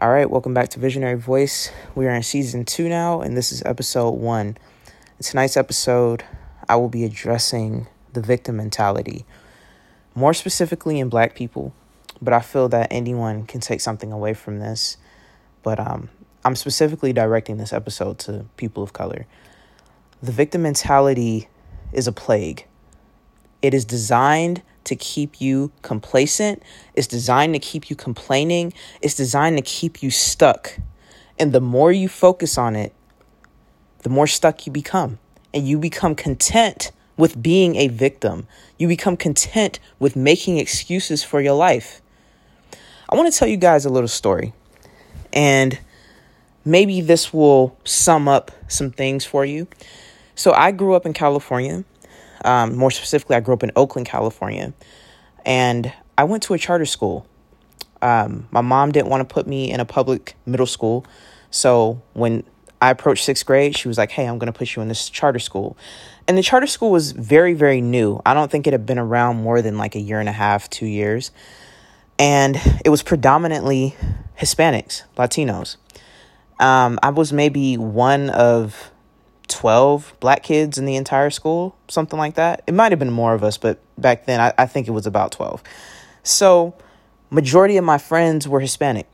All right, welcome back to Visionary Voice. We are in season two now, and this is episode one. In tonight's episode, I will be addressing the victim mentality, more specifically in black people, but I feel that anyone can take something away from this. But um, I'm specifically directing this episode to people of color. The victim mentality is a plague. It is designed to keep you complacent. It's designed to keep you complaining. It's designed to keep you stuck. And the more you focus on it, the more stuck you become. And you become content with being a victim. You become content with making excuses for your life. I want to tell you guys a little story. And maybe this will sum up some things for you. So, I grew up in California. Um, more specifically, I grew up in Oakland, California, and I went to a charter school. Um, my mom didn't want to put me in a public middle school, so when I approached sixth grade, she was like, "Hey, I'm going to put you in this charter school," and the charter school was very, very new. I don't think it had been around more than like a year and a half, two years, and it was predominantly Hispanics, Latinos. Um, I was maybe one of 12 black kids in the entire school, something like that. It might have been more of us, but back then I, I think it was about 12. So, majority of my friends were Hispanic.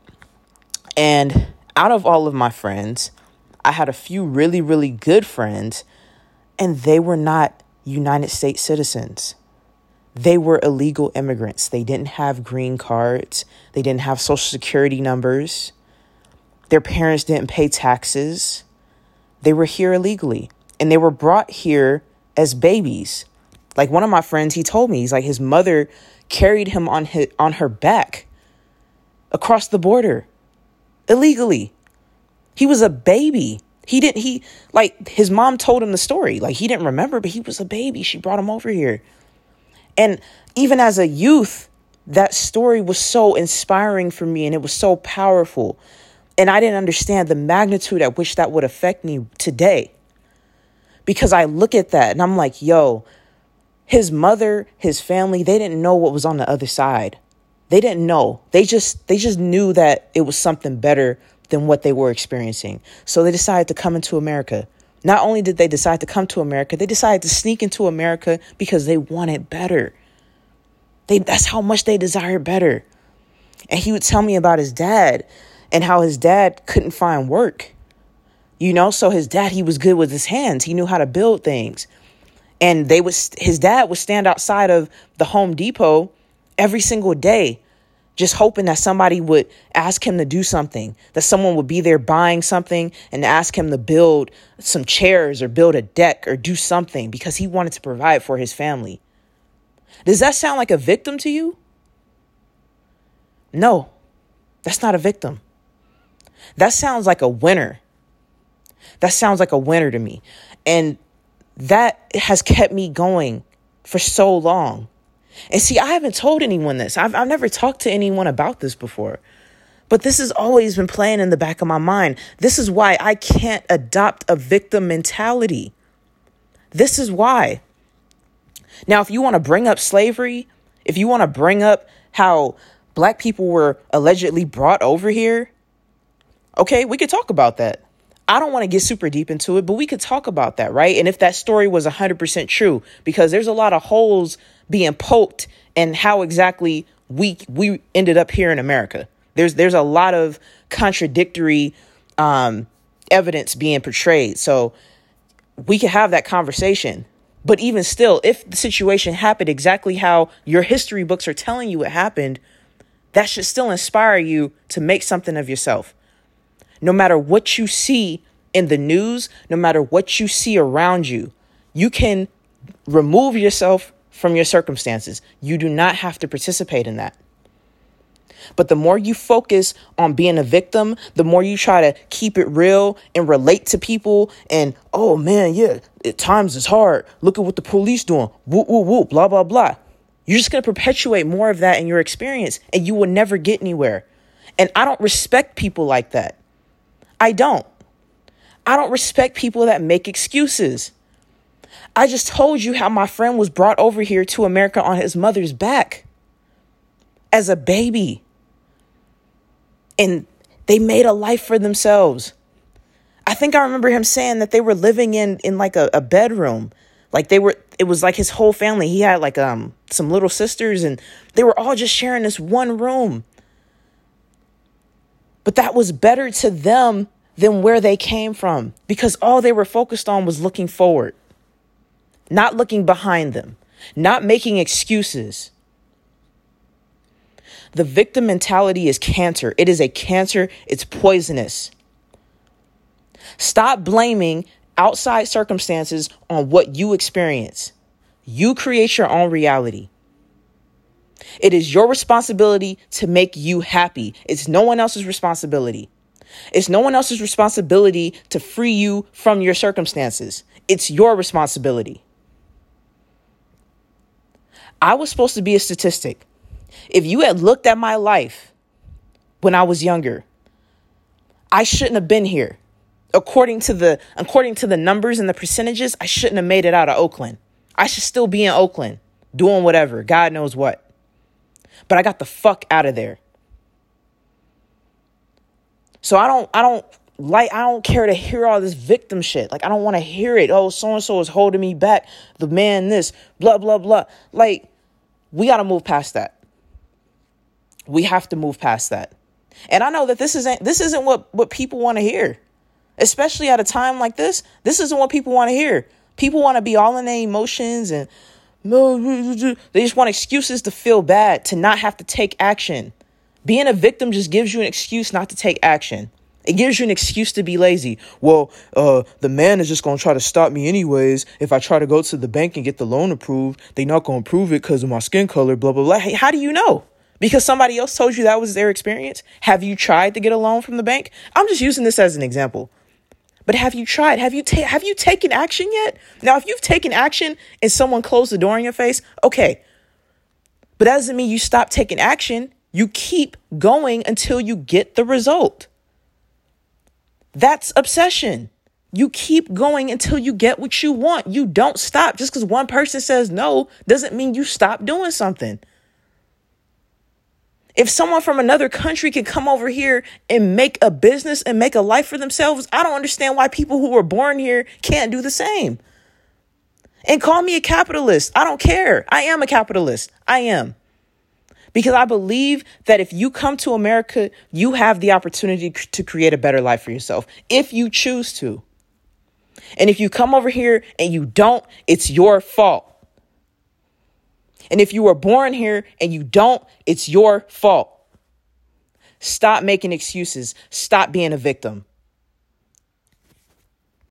And out of all of my friends, I had a few really, really good friends, and they were not United States citizens. They were illegal immigrants. They didn't have green cards, they didn't have social security numbers, their parents didn't pay taxes they were here illegally and they were brought here as babies. Like one of my friends, he told me, he's like his mother carried him on his, on her back across the border illegally. He was a baby. He didn't he like his mom told him the story. Like he didn't remember, but he was a baby. She brought him over here. And even as a youth, that story was so inspiring for me and it was so powerful and I didn't understand the magnitude at which that would affect me today. Because I look at that and I'm like, yo, his mother, his family, they didn't know what was on the other side. They didn't know. They just they just knew that it was something better than what they were experiencing. So they decided to come into America. Not only did they decide to come to America, they decided to sneak into America because they wanted better. They that's how much they desired better. And he would tell me about his dad and how his dad couldn't find work. You know, so his dad, he was good with his hands. He knew how to build things. And they was his dad would stand outside of the Home Depot every single day just hoping that somebody would ask him to do something, that someone would be there buying something and ask him to build some chairs or build a deck or do something because he wanted to provide for his family. Does that sound like a victim to you? No, that's not a victim. That sounds like a winner. That sounds like a winner to me. And that has kept me going for so long. And see, I haven't told anyone this. I've, I've never talked to anyone about this before. But this has always been playing in the back of my mind. This is why I can't adopt a victim mentality. This is why. Now, if you want to bring up slavery, if you want to bring up how black people were allegedly brought over here, Okay, we could talk about that. I don't want to get super deep into it, but we could talk about that, right? And if that story was 100% true, because there's a lot of holes being poked and how exactly we we ended up here in America. There's there's a lot of contradictory um, evidence being portrayed. So we could have that conversation. But even still, if the situation happened exactly how your history books are telling you it happened, that should still inspire you to make something of yourself no matter what you see in the news, no matter what you see around you, you can remove yourself from your circumstances. You do not have to participate in that. But the more you focus on being a victim, the more you try to keep it real and relate to people. And oh man, yeah, at times it's hard. Look at what the police doing. Whoop whoop whoop. Blah blah blah. You're just gonna perpetuate more of that in your experience, and you will never get anywhere. And I don't respect people like that. I don't. I don't respect people that make excuses. I just told you how my friend was brought over here to America on his mother's back as a baby. And They made a life for themselves. I think I remember him saying that they were living in in like a, a bedroom. Like they were it was like his whole family. He had like um some little sisters and they were all just sharing this one room. But that was better to them than where they came from because all they were focused on was looking forward, not looking behind them, not making excuses. The victim mentality is cancer. It is a cancer, it's poisonous. Stop blaming outside circumstances on what you experience. You create your own reality. It is your responsibility to make you happy. It's no one else's responsibility. It's no one else's responsibility to free you from your circumstances. It's your responsibility. I was supposed to be a statistic. If you had looked at my life when I was younger, I shouldn't have been here. According to the according to the numbers and the percentages, I shouldn't have made it out of Oakland. I should still be in Oakland doing whatever, God knows what. But I got the fuck out of there. So I don't I don't like I don't care to hear all this victim shit. Like I don't want to hear it. Oh, so and so is holding me back. The man this, blah blah blah. Like we got to move past that. We have to move past that. And I know that this isn't this isn't what what people want to hear. Especially at a time like this, this isn't what people want to hear. People want to be all in their emotions and they just want excuses to feel bad, to not have to take action. Being a victim just gives you an excuse not to take action. It gives you an excuse to be lazy. Well, uh, the man is just going to try to stop me anyways. If I try to go to the bank and get the loan approved, they're not going to approve it because of my skin color, blah, blah, blah. Hey, how do you know? Because somebody else told you that was their experience? Have you tried to get a loan from the bank? I'm just using this as an example. But have you tried? Have you ta- have you taken action yet? Now, if you've taken action and someone closed the door in your face, okay. But that doesn't mean you stop taking action. You keep going until you get the result. That's obsession. You keep going until you get what you want. You don't stop. Just because one person says no doesn't mean you stop doing something. If someone from another country can come over here and make a business and make a life for themselves, I don't understand why people who were born here can't do the same. And call me a capitalist. I don't care. I am a capitalist. I am because I believe that if you come to America, you have the opportunity to create a better life for yourself if you choose to. And if you come over here and you don't, it's your fault. And if you were born here and you don't, it's your fault. Stop making excuses. Stop being a victim.